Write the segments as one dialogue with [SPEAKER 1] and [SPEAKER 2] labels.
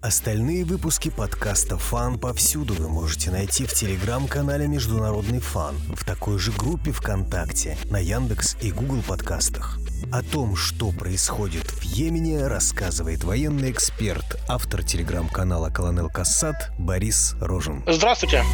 [SPEAKER 1] Остальные выпуски подкаста «Фан» повсюду вы можете найти в телеграм-канале «Международный фан», в такой же группе ВКонтакте, на Яндекс и Google подкастах. О том, что происходит в Йемене, рассказывает военный эксперт, автор телеграм-канала «Колонел Кассат» Борис Рожин.
[SPEAKER 2] Здравствуйте.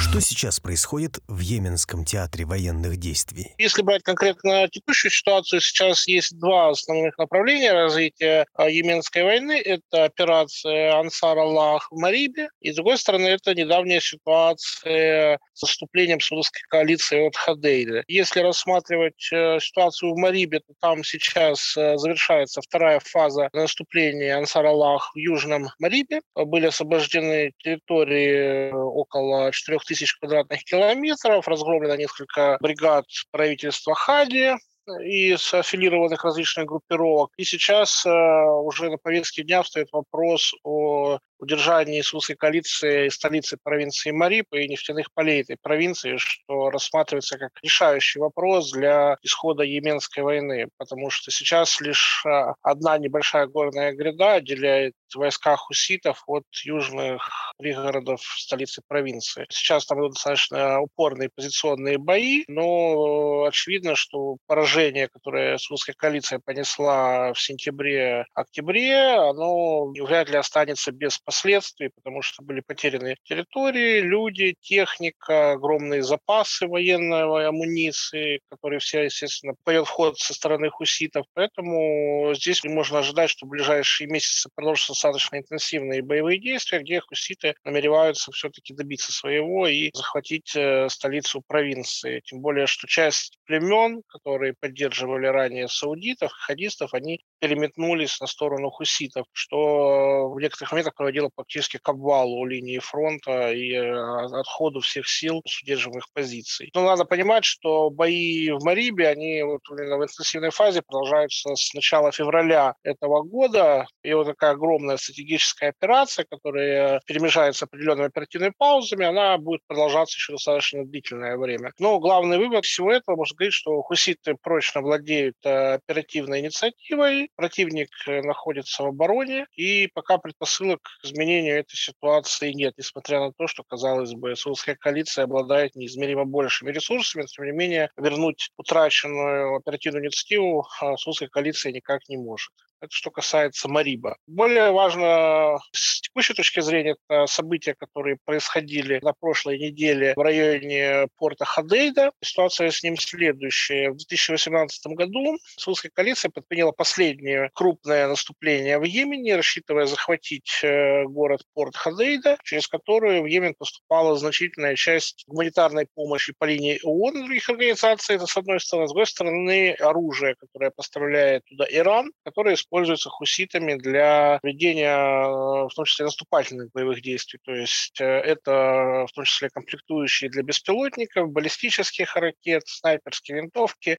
[SPEAKER 1] Что сейчас происходит в Йеменском театре военных действий?
[SPEAKER 2] Если брать конкретно текущую ситуацию, сейчас есть два основных направления развития а, Йеменской войны. Это операция Ансар Аллах в Марибе, и с другой стороны, это недавняя ситуация с наступлением судовской коалиции от Хадейда. Если рассматривать э, ситуацию в Марибе, то там сейчас э, завершается вторая фаза наступления Ансар Аллах в Южном Марибе. Были освобождены территории э, около 4000 тысяч квадратных километров, разгромлено несколько бригад правительства Хади, из аффилированных различных группировок. И сейчас э, уже на повестке дня стоит вопрос о удержании Иисусской коалиции столицы провинции Марипа и нефтяных полей этой провинции, что рассматривается как решающий вопрос для исхода Йеменской войны, потому что сейчас лишь а, одна небольшая горная гряда отделяет войска хуситов от южных пригородов столицы провинции. Сейчас там идут достаточно упорные позиционные бои, но очевидно, что поражение, которое Иисусская коалиция понесла в сентябре-октябре, оно вряд ли останется без последствий, потому что были потеряны территории, люди, техника, огромные запасы военной амуниции, которые все, естественно, пойдет в ход со стороны хуситов. Поэтому здесь можно ожидать, что в ближайшие месяцы продолжатся достаточно интенсивные боевые действия, где хуситы намереваются все-таки добиться своего и захватить э, столицу провинции. Тем более, что часть племен, которые поддерживали ранее саудитов, хадистов, они переметнулись на сторону хуситов, что в некоторых моментах проводили приводило практически к обвалу линии фронта и э, отходу всех сил с удерживаемых позиций. Но надо понимать, что бои в Марибе, они вот в интенсивной фазе продолжаются с начала февраля этого года. И вот такая огромная стратегическая операция, которая перемежается определенными оперативными паузами, она будет продолжаться еще достаточно длительное время. Но главный вывод всего этого, можно сказать, что хуситы прочно владеют э, оперативной инициативой, противник э, находится в обороне, и пока предпосылок к изменению этой ситуации нет, несмотря на то, что, казалось бы, Саудовская коалиция обладает неизмеримо большими ресурсами, тем не менее, вернуть утраченную оперативную инициативу а, Саудовская коалиция никак не может. Это что касается Мариба. Более важно с текущей точки зрения это события, которые происходили на прошлой неделе в районе порта Хадейда. Ситуация с ним следующая. В 2018 году Саудовская коалиция предприняла последнее крупное наступление в Йемене, рассчитывая захватить э, город порт Хадейда, через который в Йемен поступала значительная часть гуманитарной помощи по линии ООН и других организаций. Это с одной стороны. С другой стороны, оружие, которое поставляет туда Иран, которое используются хуситами для ведения, э, в том числе, наступательных боевых действий. То есть э, это в том числе комплектующие для беспилотников, баллистических ракет, снайперские винтовки,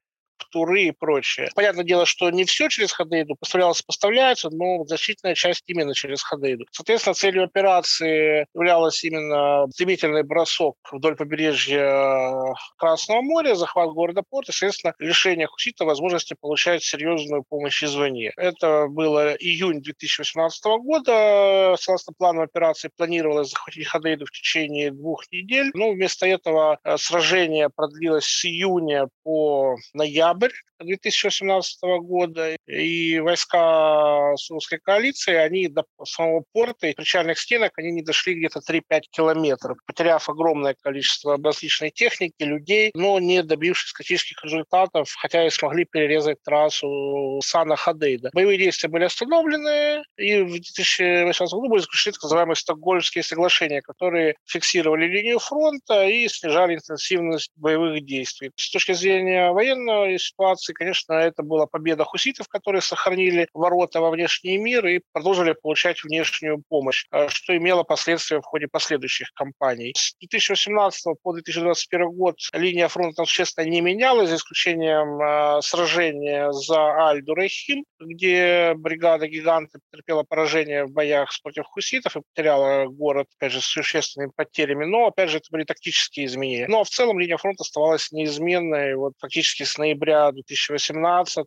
[SPEAKER 2] туры и прочее. Понятное дело, что не все через Хадейду поставлялось, поставляется, но значительная часть именно через Хадейду. Соответственно, целью операции являлась именно стремительный бросок вдоль побережья Красного моря, захват города порт и, соответственно, лишение хусита возможности получать серьезную помощь извне. Это было июнь 2018 года. Согласно плану операции планировалось захватить Хадейду в течение двух недель, но вместо этого э, сражение продлилось с июня по ноябрь ноябрь 2018 года, и войска Сулской коалиции, они до самого порта и причальных стенок, они не дошли где-то 3-5 километров, потеряв огромное количество различной техники, людей, но не добившись критических результатов, хотя и смогли перерезать трассу Сана-Хадейда. Боевые действия были остановлены, и в 2018 году были заключены так называемые Стокгольмские соглашения, которые фиксировали линию фронта и снижали интенсивность боевых действий. С точки зрения военной ситуации, конечно, это была победа хуситов, которые сохранили ворота во внешний мир и продолжили получать внешнюю помощь, э, что имело последствия в ходе последующих кампаний. С 2018 по 2021 год линия фронта существенно не менялась, за исключением э, сражения за Аль-Дурейхим, где бригада гиганты потерпела поражение в боях против хуситов и потеряла город, опять же, с существенными потерями. Но, опять же, это были тактические изменения. Но в целом линия фронта оставалась неизменной вот, фактически с ноября февраля 2018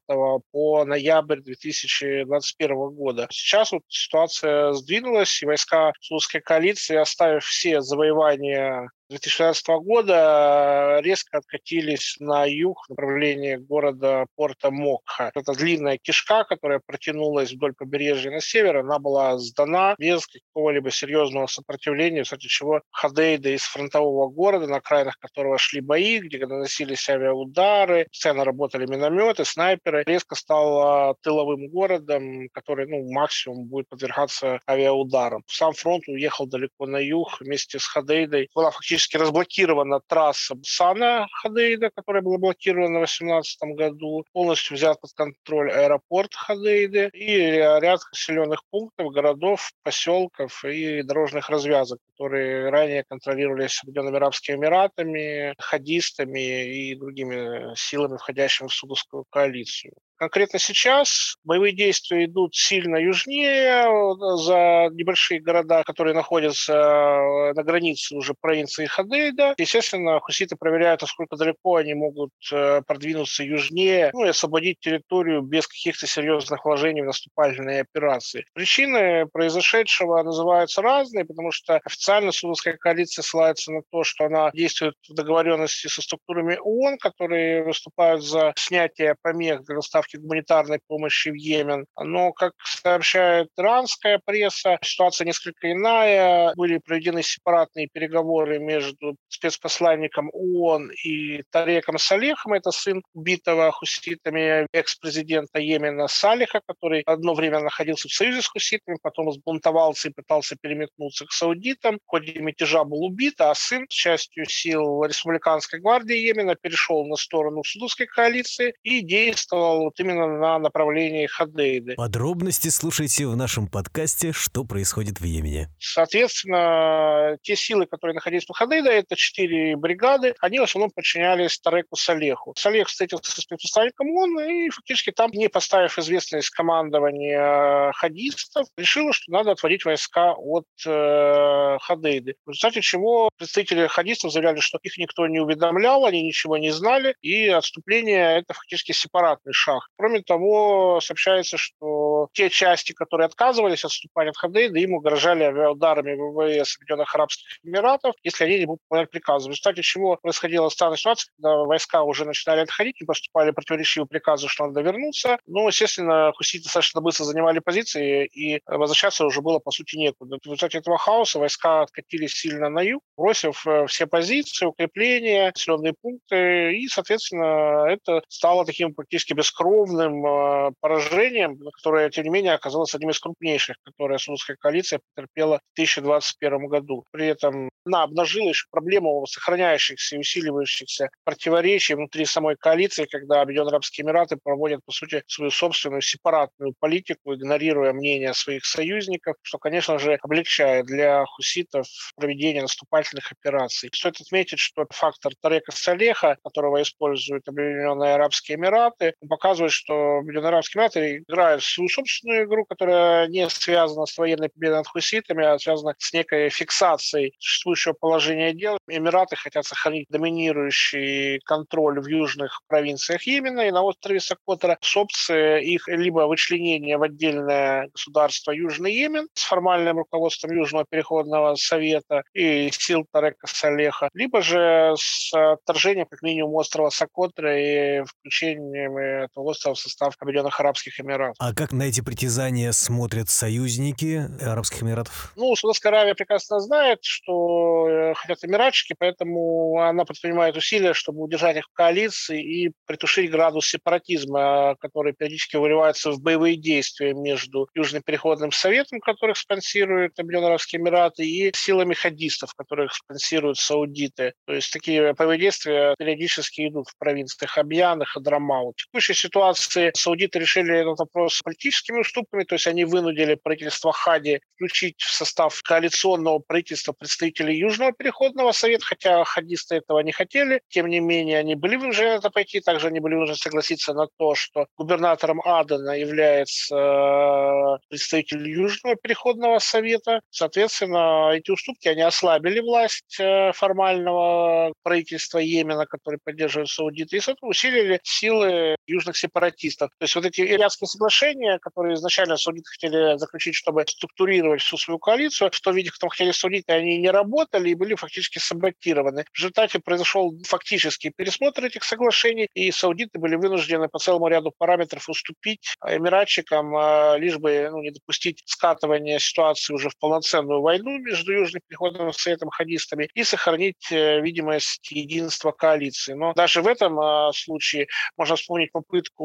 [SPEAKER 2] по ноябрь 2021 года. Сейчас вот ситуация сдвинулась, и войска Судской коалиции, оставив все завоевания 2016 года резко откатились на юг в направлении города порта Мокха. Это длинная кишка, которая протянулась вдоль побережья на север, она была сдана без какого-либо серьезного сопротивления, кстати, чего Хадейда из фронтового города, на окраинах которого шли бои, где наносились авиаудары, постоянно работали минометы, снайперы, резко стал тыловым городом, который ну, максимум будет подвергаться авиаударам. Сам фронт уехал далеко на юг вместе с Хадейдой. Была фактически фактически разблокирована трасса Сана Хадейда, которая была блокирована в 2018 году. Полностью взят под контроль аэропорт Хадейды и ряд населенных пунктов, городов, поселков и дорожных развязок, которые ранее контролировались Объединенными Арабскими Эмиратами, хадистами и другими силами, входящими в Судовскую коалицию. Конкретно сейчас боевые действия идут сильно южнее, за небольшие города, которые находятся э, на границе уже провинции Хадейда. Естественно, хуситы проверяют, насколько далеко они могут э, продвинуться южнее ну, и освободить территорию без каких-то серьезных вложений в наступательные операции. Причины произошедшего называются разные, потому что официально Судовская коалиция ссылается на то, что она действует в договоренности со структурами ООН, которые выступают за снятие помех для доставки поставки гуманитарной помощи в Йемен. Но, как сообщает иранская пресса, ситуация несколько иная. Были проведены сепаратные переговоры между спецпосланником ООН и Тареком Салехом, это сын убитого хуситами экс-президента Йемена Салиха, который одно время находился в союзе с хуситами, потом сбунтовался и пытался переметнуться к саудитам. В ходе мятежа был убит, а сын, частью сил Республиканской гвардии Йемена, перешел на сторону Судовской коалиции и действовал вот именно на направлении Хадейды.
[SPEAKER 1] Подробности слушайте в нашем подкасте «Что происходит в Йемене».
[SPEAKER 2] Соответственно, те силы, которые находились в Хадейда, это четыре бригады, они в основном подчинялись Тареку Салеху. Салех встретился с спецпосланником ООН и фактически там, не поставив известность командования хадистов, решила, что надо отводить войска от э, Хадейды. В результате чего представители хадистов заявляли, что их никто не уведомлял, они ничего не знали, и отступление – это фактически сепаратный шаг. Кроме того, сообщается, что те части, которые отказывались отступать от Хадейда, им угрожали авиаударами ВВС Объединенных Арабских Эмиратов, если они не будут выполнять приказы. В результате чего происходила странная ситуация, когда войска уже начинали отходить, и поступали противоречивые приказы, что надо вернуться. Ну, естественно, хуситы достаточно быстро занимали позиции, и возвращаться уже было, по сути, некуда. В результате этого хаоса войска откатились сильно на юг, бросив э, все позиции, укрепления, населенные пункты, и, соответственно, это стало таким практически бескровным э, поражением, которое, тем не менее, оказалось одним из крупнейших, которое Судская коалиция потерпела в 2021 году. При этом она обнажила еще проблему сохраняющихся и усиливающихся противоречий внутри самой коалиции, когда Объединенные Арабские Эмираты проводят, по сути, свою собственную сепаратную политику, игнорируя мнение своих союзников, что, конечно же, облегчает для хуситов проведение наступательных операций. Стоит отметить, что фактор Тарека Салеха, которого используют Объединенные Арабские Эмираты, показывает, что Объединенные Арабские Эмираты играют свою собственную игру, которая не связана с военной победой над хуситами, а связана с некой фиксацией существующего положения дел. Эмираты хотят сохранить доминирующий контроль в южных провинциях Йемена и на острове Сокотра с их либо вычленения в отдельное государство Южный Йемен с формальным руководством Южного переходного совета и сил Тарека Салеха, либо же с отторжением как минимум острова Сокотра и включением этого острова в состав Объединенных Арабских Эмиратов.
[SPEAKER 1] А как на эти притязания смотрят союзники Арабских Эмиратов?
[SPEAKER 2] Ну, Саудовская Аравия прекрасно знает, что э, хотят эмиратчики, поэтому она предпринимает усилия, чтобы удержать их в коалиции и притушить градус сепаратизма, который периодически выливается в боевые действия между Южным Переходным Советом, которых спонсируют Объединенные Арабские Эмираты, и силами хадистов, которых спонсируют саудиты. То есть такие боевые действия периодически идут в провинциях Абьян и Хадрамаут. В текущей ситуации саудиты решили этот вопрос с политической политическими уступками, то есть они вынудили правительство Хади включить в состав коалиционного правительства представителей Южного переходного совета, хотя хадисты этого не хотели. Тем не менее, они были вынуждены это пойти. Также они были вынуждены согласиться на то, что губернатором Адена является э, представитель Южного переходного совета. Соответственно, эти уступки, они ослабили власть э, формального правительства Йемена, который поддерживает саудиты, и, соответственно, усилили силы южных сепаратистов. То есть вот эти иракские соглашения, которые изначально саудиты хотели заключить, чтобы структурировать всю свою коалицию, что, видя, кто хотели саудиты, они не работали и были фактически саботированы. В результате произошел фактический пересмотр этих соглашений, и саудиты были вынуждены по целому ряду параметров уступить эмиратчикам, а, лишь бы ну, не допустить скатывания ситуации уже в полноценную войну между Южным переходным советом и хадистами и сохранить э, видимость единства коалиции. Но даже в этом а, случае можно вспомнить попытку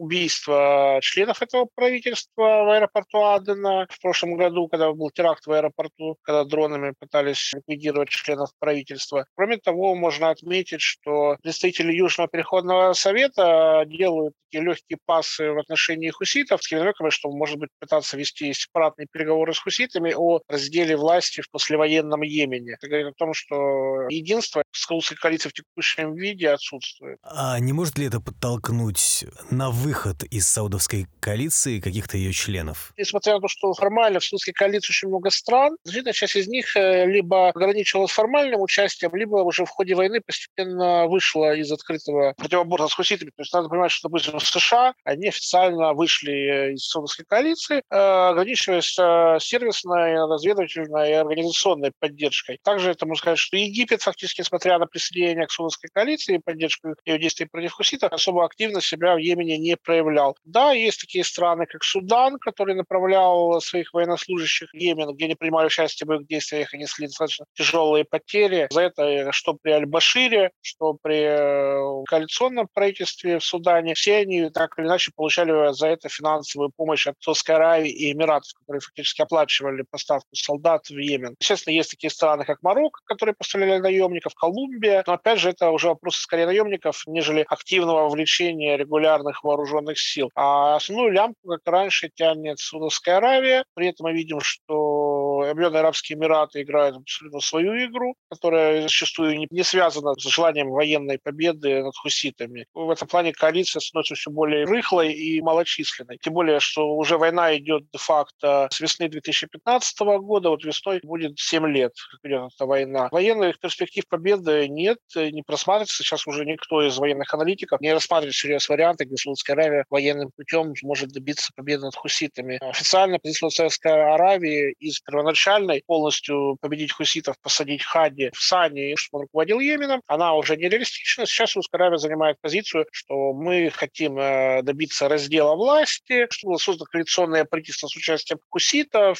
[SPEAKER 2] убийства членов этого правительства в аэропорту Адена в прошлом году, когда был теракт в аэропорту, когда дронами пытались ликвидировать членов правительства. Кроме того, можно отметить, что представители Южного переходного совета делают такие легкие пасы в отношении хуситов, с намеками, что, может быть, пытаться вести сепаратные переговоры с хуситами о разделе власти в послевоенном Йемене. Это говорит о том, что единство саудской коалиции в текущем виде отсутствует.
[SPEAKER 1] А не может ли это подтолкнуть на выход из саудовской коалиции каких-то ее членов?
[SPEAKER 2] Несмотря на то, что формально в саудовской коалиции очень много стран, значительная часть из них э, либо ограничивалась формальным участием, либо уже в ходе войны постепенно вышла из открытого противоборства с хуситами. То есть надо понимать, что, допустим, в США они официально вышли из саудовской коалиции, э, ограничиваясь э, сервисной, разведывательной и организационной поддержкой. Также это можно сказать, что Египет фактически, несмотря на присоединение к саудовской коалиции и поддержку ее действий против хуситов, особо активно себя в Йемене не проявлял. Да, есть такие страны, как Судан, который направлял своих военнослужащих в Йемен, где они принимали участие в боевых действиях и несли достаточно тяжелые потери. За это что при Аль-Башире, что при э, коалиционном правительстве в Судане, все они так или иначе получали за это финансовую помощь от Саудовской Аравии и Эмиратов, которые фактически оплачивали поставку солдат в Йемен. Естественно, есть такие страны, как Марокко, которые поставляли наемников, Колумбия, но опять же это уже вопросы скорее наемников, нежели активного вовлечения регулярных вооруженных сил. А основную лямку, как раньше, тянет Саудовская Аравия. При этом мы видим, что Объединенные Арабские Эмираты играют абсолютно свою игру, которая зачастую не связана с желанием военной победы над хуситами. В этом плане коалиция становится все более рыхлой и малочисленной. Тем более, что уже война идет де-факто с весны 2015 года, вот весной будет 7 лет, как идет эта война. Военных перспектив победы нет, не просматривается. Сейчас уже никто из военных аналитиков не рассматривает серьез варианты, где Саудовская Аравия военным путем может добиться победы над хуситами. Официально позиция Саудовской Аравии из первоначальной полностью победить хуситов, посадить Хади в Сани, чтобы он руководил Йеменом, она уже нереалистична. Сейчас Саудовская Аравия занимает позицию, что мы хотим э, добиться раздела власти, чтобы было создано коалиционное правительство с участием хуситов,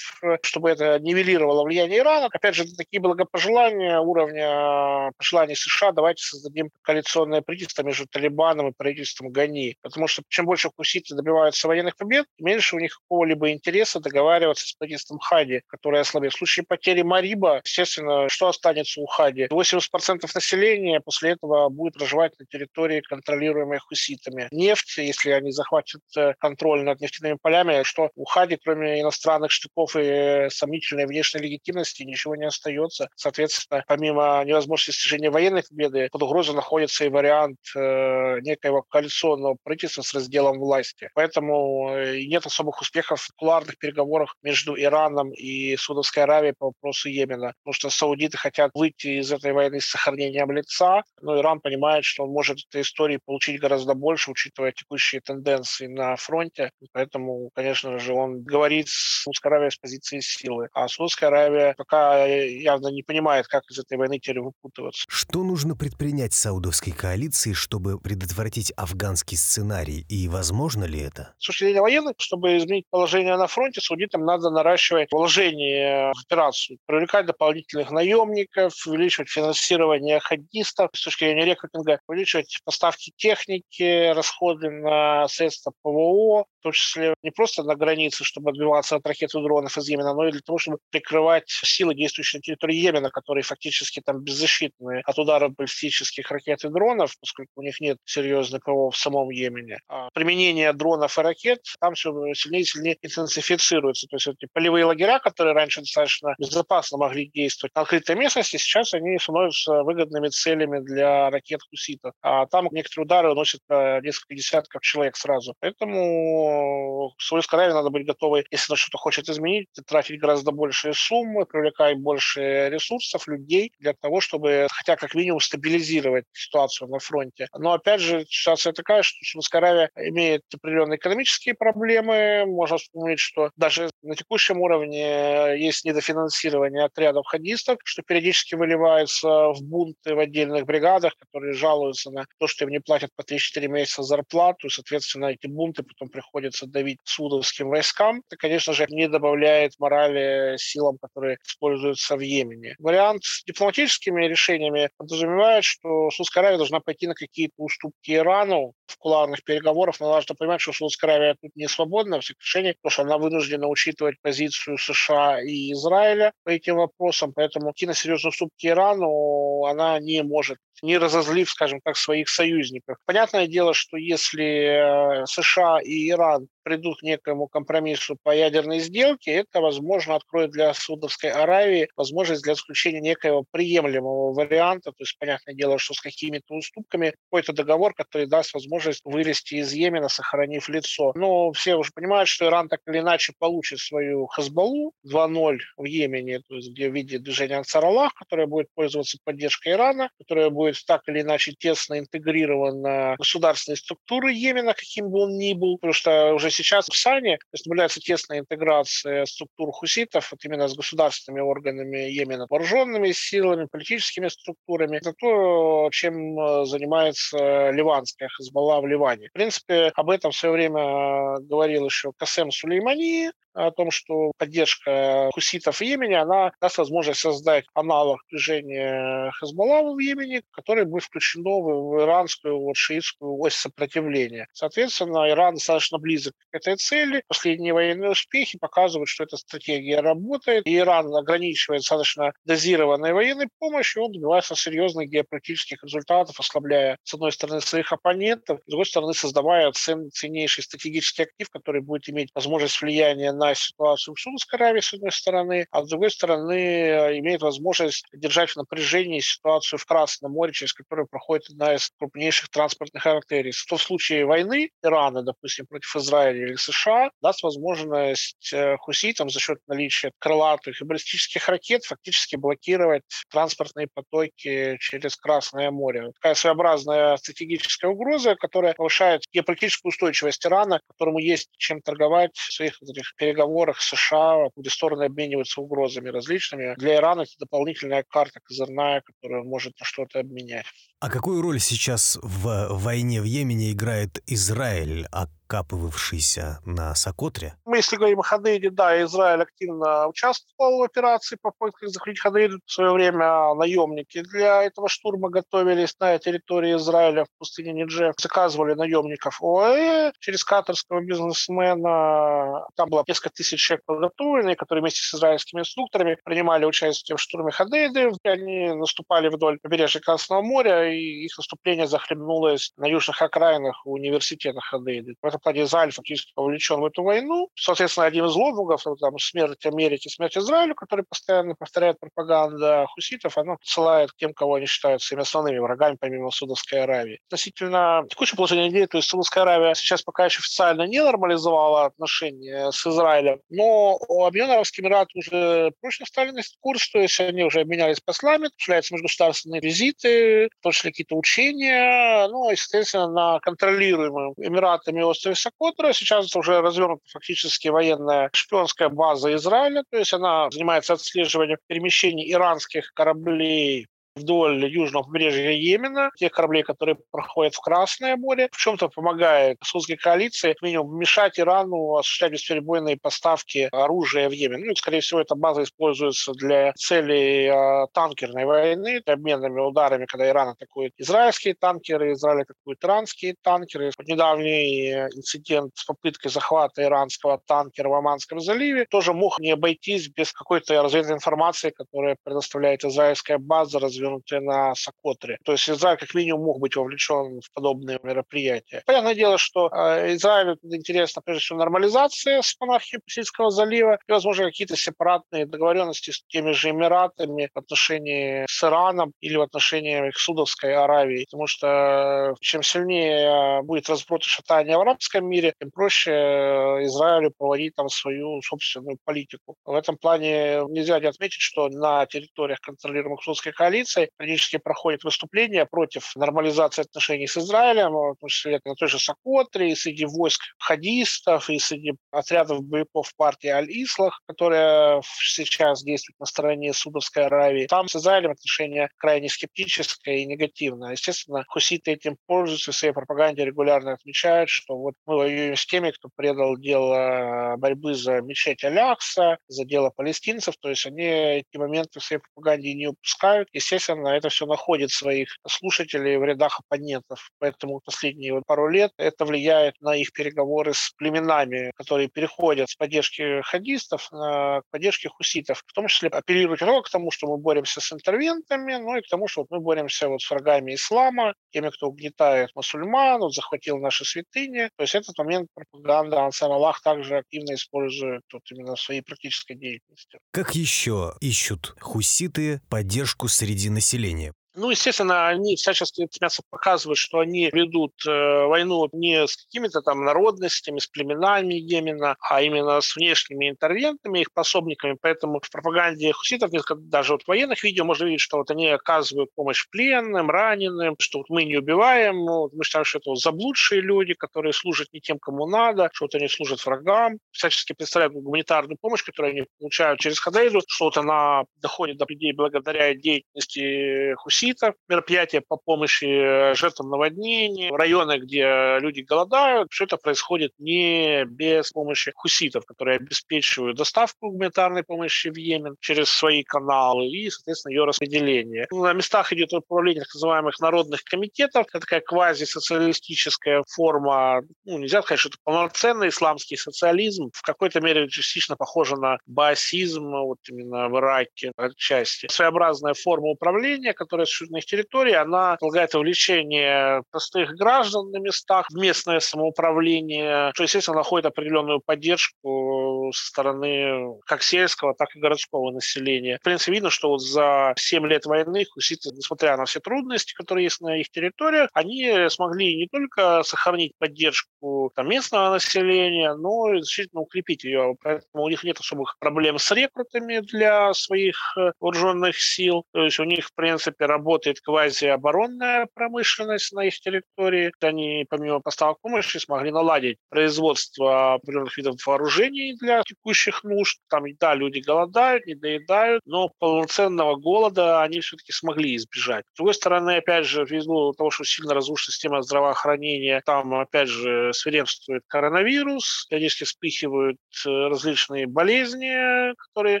[SPEAKER 2] чтобы это нивелировало влияние Ирана. Опять же, такие благопожелания уровня пожеланий США, давайте создадим коалиционное правительство между Талибаном и правительством Гани. Потому что чем больше хуситы добиваются военных побед, меньше у них какого-либо интереса договариваться с правительством Хади, которое ослабеет. В случае потери Мариба, естественно, что останется у Хади? 80% населения после этого будет проживать на территории, контролируемой хуситами. Нефть, если они захватят э, контроль над нефтяными полями, что у Хади, кроме иностранных штыков и сомнительной внешней легитимности, ничего не остается. Соответственно, помимо невозможности достижения военной победы, под угрозой находится и вариант э, некоего коалиционного правительства с разделом власти. Поэтому э, нет особых успехов в кулуарных переговорах между Ираном и Саудовской Аравией по вопросу Йемена, потому что саудиты хотят выйти из этой войны с сохранением лица, но Иран понимает, что он может этой истории получить гораздо больше, учитывая текущие тенденции на фронте. Поэтому, конечно же, он говорит с Саудовской Аравией с позиции силы. А Саудовская Аравия пока явно не понимает, как из этой войны теперь выпутываться.
[SPEAKER 1] Что нужно предпринять саудовской коалиции, чтобы предотвратить афганский сценарий? И возможно ли это?
[SPEAKER 2] С точки зрения военных, чтобы изменить положение на фронте, саудитам надо наращивать вложения стороны в операцию, привлекать дополнительных наемников, увеличивать финансирование хаддистов с точки зрения рекрутинга, увеличивать поставки техники, расходы на средства ПВО, в том числе не просто на границе, чтобы отбиваться от ракет и дронов из Йемена, но и для того, чтобы прикрывать силы, действующие на территории Йемена, которые фактически там беззащитны от ударов баллистических ракет и дронов, поскольку у них нет серьезной ПВО в самом Йемене. А применение дронов и ракет там все сильнее и сильнее интенсифицируется. То есть эти полевые лагеря, которые раньше достаточно безопасно могли действовать на открытой местности, сейчас они становятся выгодными целями для ракет хуситов. А там некоторые удары уносят несколько десятков человек сразу. Поэтому в Саудовской Аравии надо быть готовой, если она что-то хочет изменить, тратить гораздо большие суммы, привлекать больше ресурсов, людей для того, чтобы хотя как минимум стабилизировать ситуацию на фронте. Но опять же, ситуация такая, что Саудовская Аравия имеет определенные экономические проблемы. Можно вспомнить, что даже на текущем уровне есть недофинансирование отрядов хадистов, что периодически выливается в бунты в отдельных бригадах, которые жалуются на то, что им не платят по 3-4 месяца зарплату, и, соответственно, эти бунты потом приходится давить судовским войскам, это, конечно же, не добавляет морали силам, которые используются в Йемене. Вариант с дипломатическими решениями подразумевает, что Судская Аравия должна пойти на какие-то уступки Ирану в кулуарных переговорах, но важно понимать, что Судская Аравия тут не свободна в решениях, потому что она вынуждена учитывать позицию США и Израиля по этим вопросам, поэтому идти на серьезные уступки Ирану она не может не разозлив, скажем так, своих союзников. Понятное дело, что если э, США и Иран придут к некому компромиссу по ядерной сделке, это, возможно, откроет для Саудовской Аравии возможность для заключения некоего приемлемого варианта, то есть, понятное дело, что с какими-то уступками, какой-то договор, который даст возможность вылезти из Йемена, сохранив лицо. Но все уже понимают, что Иран так или иначе получит свою Хазбалу 2.0 в Йемене, то есть где в виде движения Ансар-Аллах, которое будет пользоваться поддержкой Ирана, которое будет так или иначе тесно интегрировано в государственные структуры Йемена, каким бы он ни был, потому что уже сейчас в САНе наблюдается тесная интеграция структур хуситов вот именно с государственными органами Йемена, вооруженными силами, политическими структурами. Это то, чем э, занимается ливанская Хазбалла в Ливане. В принципе, об этом в свое время говорил еще Касем Сулеймани, о том, что поддержка хуситов в Йемене, она даст возможность создать аналог движения Хезболла в Йемене, которое будет включено в иранскую вот, шиитскую ось сопротивления. Соответственно, Иран достаточно близок к этой цели. Последние военные успехи показывают, что эта стратегия работает. И Иран ограничивает достаточно дозированной военной помощью, он добивается серьезных геополитических результатов, ослабляя, с одной стороны, своих оппонентов, с другой стороны, создавая цен, ценнейший стратегический актив, который будет иметь возможность влияния на ситуацию в Саудовской Аравии, с одной стороны, а с другой стороны, э, имеет возможность держать в напряжении ситуацию в Красном море, через которую проходит одна из крупнейших транспортных артерий. В том случае войны Ирана, допустим, против Израиля или США, даст возможность э, хуситам за счет наличия крылатых и баллистических ракет фактически блокировать транспортные потоки через Красное море. Такая своеобразная стратегическая угроза, которая повышает геополитическую устойчивость Ирана, которому есть чем торговать в своих этих переговорах США, где стороны обмениваются угрозами различными. Для Ирана это дополнительная карта козырная, которая может на что-то обменять.
[SPEAKER 1] А какую роль сейчас в войне в Йемене играет Израиль? А откапывавшийся на Сокотре?
[SPEAKER 2] Мы, если говорим о Хадейде, да, Израиль активно участвовал в операции по попытке захватить Хадейду. В свое время наемники для этого штурма готовились на территории Израиля в пустыне Ниджев. Заказывали наемников ОАЭ через катарского бизнесмена. Там было несколько тысяч человек подготовленные, которые вместе с израильскими инструкторами принимали участие в штурме Хадейды. Они наступали вдоль побережья Красного моря, и их наступление захлебнулось на южных окраинах университета Хадейды. В плане Израиль фактически вовлечен в эту войну. Соответственно, один из лозунгов, там, смерть Америки, смерть Израилю, который постоянно повторяет пропаганда хуситов, она посылает к тем, кого они считают своими основными врагами, помимо Судовской Аравии. Относительно текущего положения дел, то есть Судовская Аравия сейчас пока еще официально не нормализовала отношения с Израилем, но Объединенные Арабские Эмираты уже прочно стали на курс, то есть они уже обменялись послами, осуществляются межгосударственные визиты, в том какие-то учения, ну и, соответственно, на контролируемым Эмиратами острове Сокотра. Сейчас уже развернута фактически военная шпионская база Израиля, то есть она занимается отслеживанием перемещений иранских кораблей вдоль южного побережья Йемена, тех кораблей, которые проходят в Красное море, в чем-то помогает Саудской коалиции, минимум, мешать Ирану осуществлять бесперебойные поставки оружия в Йемен. Ну, скорее всего, эта база используется для целей э, танкерной войны, обменными ударами, когда Иран атакует израильские танкеры, Израиль атакует иранские танкеры. Вот недавний инцидент с попыткой захвата иранского танкера в Оманском заливе тоже мог не обойтись без какой-то разведной информации, которая предоставляет израильская база, развернутая на Сокотре. То есть Израиль как минимум мог быть вовлечен в подобные мероприятия. Понятное дело, что э, Израилю интересно прежде всего нормализация с монархией Персидского залива и, возможно, какие-то сепаратные договоренности с теми же Эмиратами в отношении с Ираном или в отношении к Судовской Аравии. Потому что э, чем сильнее будет разброд и шатание в арабском мире, тем проще э, Израилю проводить там свою собственную политику. В этом плане нельзя не отметить, что на территориях, контролируемых Судской коалицией, периодически проходят выступления против нормализации отношений с Израилем, в том числе на той же Сокотре, и среди войск хадистов, и среди отрядов боевиков партии Аль-Ислах, которая сейчас действует на стороне Судовской Аравии. Там с Израилем отношения крайне скептическое и негативное. Естественно, хуситы этим пользуются, в своей пропаганде регулярно отмечают, что вот мы воюем с теми, кто предал дело борьбы за мечеть Алякса, за дело палестинцев, то есть они эти моменты в своей пропаганде не упускают. Естественно, это все находит своих слушателей в рядах оппонентов, поэтому последние пару лет это влияет на их переговоры с племенами, которые переходят с поддержки хадистов на поддержки хуситов, в том числе апеллируют только к тому, что мы боремся с интервентами, но и к тому, что вот мы боремся вот с врагами ислама, теми, кто угнетает мусульман, вот захватил наши святыни. То есть этот момент пропаганда Ансар Аллах также активно использует вот именно в своей практической деятельности.
[SPEAKER 1] Как еще ищут хуситы поддержку среди населения?
[SPEAKER 2] Ну, естественно, они всячески стремятся показывать, что они ведут э, войну не с какими-то там народностями, с племенами Йемена, а именно с внешними интервентами, их пособниками. Поэтому в пропаганде хуситов, даже вот в военных видео можно видеть, что вот они оказывают помощь пленным, раненым, что вот мы не убиваем, ну, мы считаем, что это вот заблудшие люди, которые служат не тем, кому надо, что вот они служат врагам, всячески представляют гуманитарную помощь, которую они получают через Хадейду, что вот она доходит до людей благодаря деятельности хуситов, хуситов, мероприятия по помощи э, жертвам наводнений, районы, где люди голодают. Все это происходит не без помощи хуситов, которые обеспечивают доставку гуманитарной помощи в Йемен через свои каналы и, соответственно, ее распределение. На местах идет управление так называемых народных комитетов. Это такая квазисоциалистическая форма. Ну, нельзя сказать, что это полноценный исламский социализм. В какой-то мере частично похоже на баасизм, вот именно в Ираке отчасти. Своеобразная форма управления, которая их территории, она предлагает вовлечение простых граждан на местах местное самоуправление, что, естественно, находит определенную поддержку со стороны как сельского, так и городского населения. В принципе, видно, что вот за 7 лет войны хуситы, несмотря на все трудности, которые есть на их территориях, они смогли не только сохранить поддержку там, местного населения, но и значительно укрепить ее. Поэтому у них нет особых проблем с рекрутами для своих э, вооруженных сил. То есть у них, в принципе, работает квазиоборонная промышленность на их территории. Они, помимо поставок помощи, смогли наладить производство определенных видов вооружений для текущих нужд. Там, да, люди голодают, не доедают, но полноценного голода они все-таки смогли избежать. С другой стороны, опять же, ввиду того, что сильно разрушена система здравоохранения, там, опять же, свирепствует коронавирус, периодически вспыхивают э, различные болезни, которые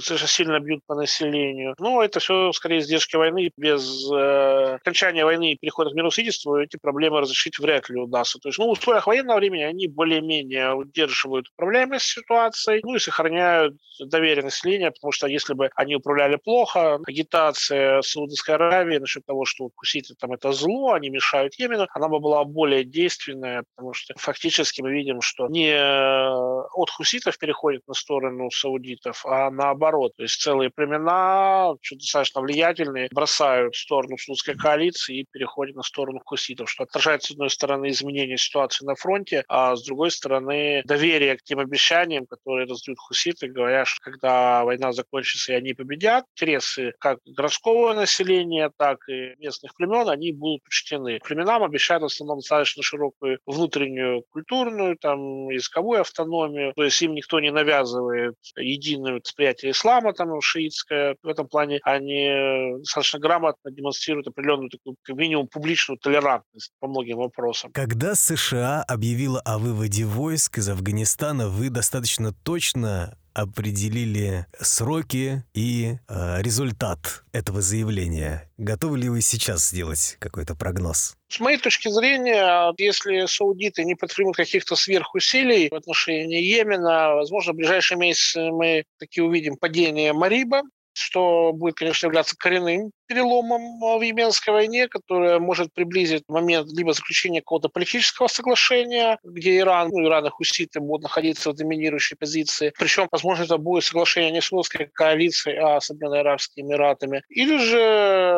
[SPEAKER 2] совершенно сильно бьют по населению. Но это все, скорее, издержки войны без э, окончания войны и перехода к миросвидетельству эти проблемы разрешить вряд ли удастся. То есть, ну, в условиях военного времени они более-менее удерживают управляемость ситуацией, ну и сохраняют доверие населения, потому что если бы они управляли плохо, агитация Саудовской Аравии насчет того, что хуситы там это зло, они мешают Йемену, она бы была более действенная, потому что фактически мы видим, что не от хуситов переходит на сторону саудитов, а наоборот. То есть целые племена, достаточно влиятельные, бросают сторону судской коалиции и переходят на сторону хуситов, что отражает, с одной стороны, изменение ситуации на фронте, а с другой стороны, доверие к тем обещаниям, которые раздают хуситы, говоря, что когда война закончится и они победят, интересы как городского населения, так и местных племен, они будут учтены. Племенам обещают в основном достаточно широкую внутреннюю культурную, там, языковую автономию, то есть им никто не навязывает единое восприятие ислама, там, шиитское. В этом плане они достаточно грамотно демонстрирует определенную такую, как минимум, публичную толерантность по многим вопросам.
[SPEAKER 1] Когда США объявила о выводе войск из Афганистана, вы достаточно точно определили сроки и э, результат этого заявления. Готовы ли вы сейчас сделать какой-то прогноз?
[SPEAKER 2] С моей точки зрения, если саудиты не предпримут каких-то сверхусилий в отношении Йемена, возможно, в ближайшие месяцы мы таки увидим падение Мариба, что будет, конечно, являться коренным переломом в Йеменской войне, которое может приблизить момент либо заключения какого-то политического соглашения, где Иран, ну, Иран и хуситы будут находиться в доминирующей позиции. Причем, возможно, это будет соглашение не с русской коалицией, а с Объединенными Арабскими Эмиратами. Или же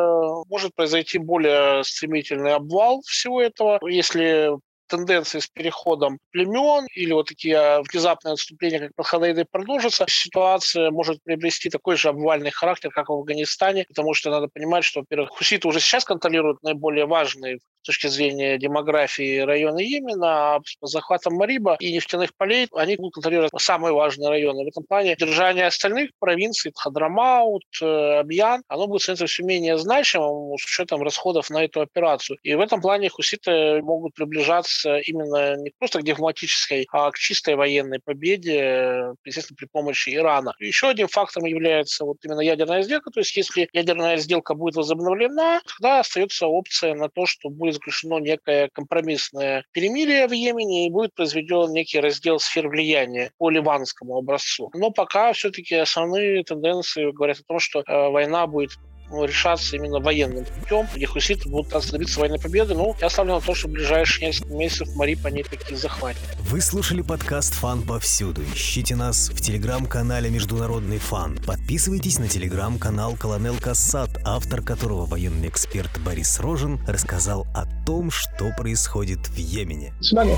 [SPEAKER 2] может произойти более стремительный обвал всего этого, если тенденции с переходом племен или вот такие внезапные отступления, как Паханаиды, продолжатся, ситуация может приобрести такой же обвальный характер, как в Афганистане, потому что надо понимать, что, во-первых, хуситы уже сейчас контролируют наиболее важные точки зрения демографии района Йемена, а с захватом Мариба и нефтяных полей они будут контролировать самые важные районы. В этом плане держание остальных провинций, Хадрамаут, э, Абьян, оно будет становиться все менее значимым с учетом расходов на эту операцию. И в этом плане хуситы могут приближаться именно не просто к дипломатической, а к чистой военной победе, естественно, при помощи Ирана. Еще одним фактором является вот именно ядерная сделка. То есть если ядерная сделка будет возобновлена, тогда остается опция на то, что будет заключено некое компромиссное перемирие в Йемене и будет произведен некий раздел сфер влияния по ливанскому образцу. Но пока все-таки основные тенденции говорят о том, что э, война будет решаться именно военным путем, где хуситы будут добиться военной победы. Ну, я ставлю на то, что в ближайшие несколько месяцев Марип они такие захватят.
[SPEAKER 1] Вы слушали подкаст «Фан повсюду». Ищите нас в телеграм-канале «Международный фан». Подписывайтесь на телеграм-канал «Колонел Кассат», автор которого военный эксперт Борис Рожин рассказал о том, что происходит в Йемене.
[SPEAKER 2] До свидания.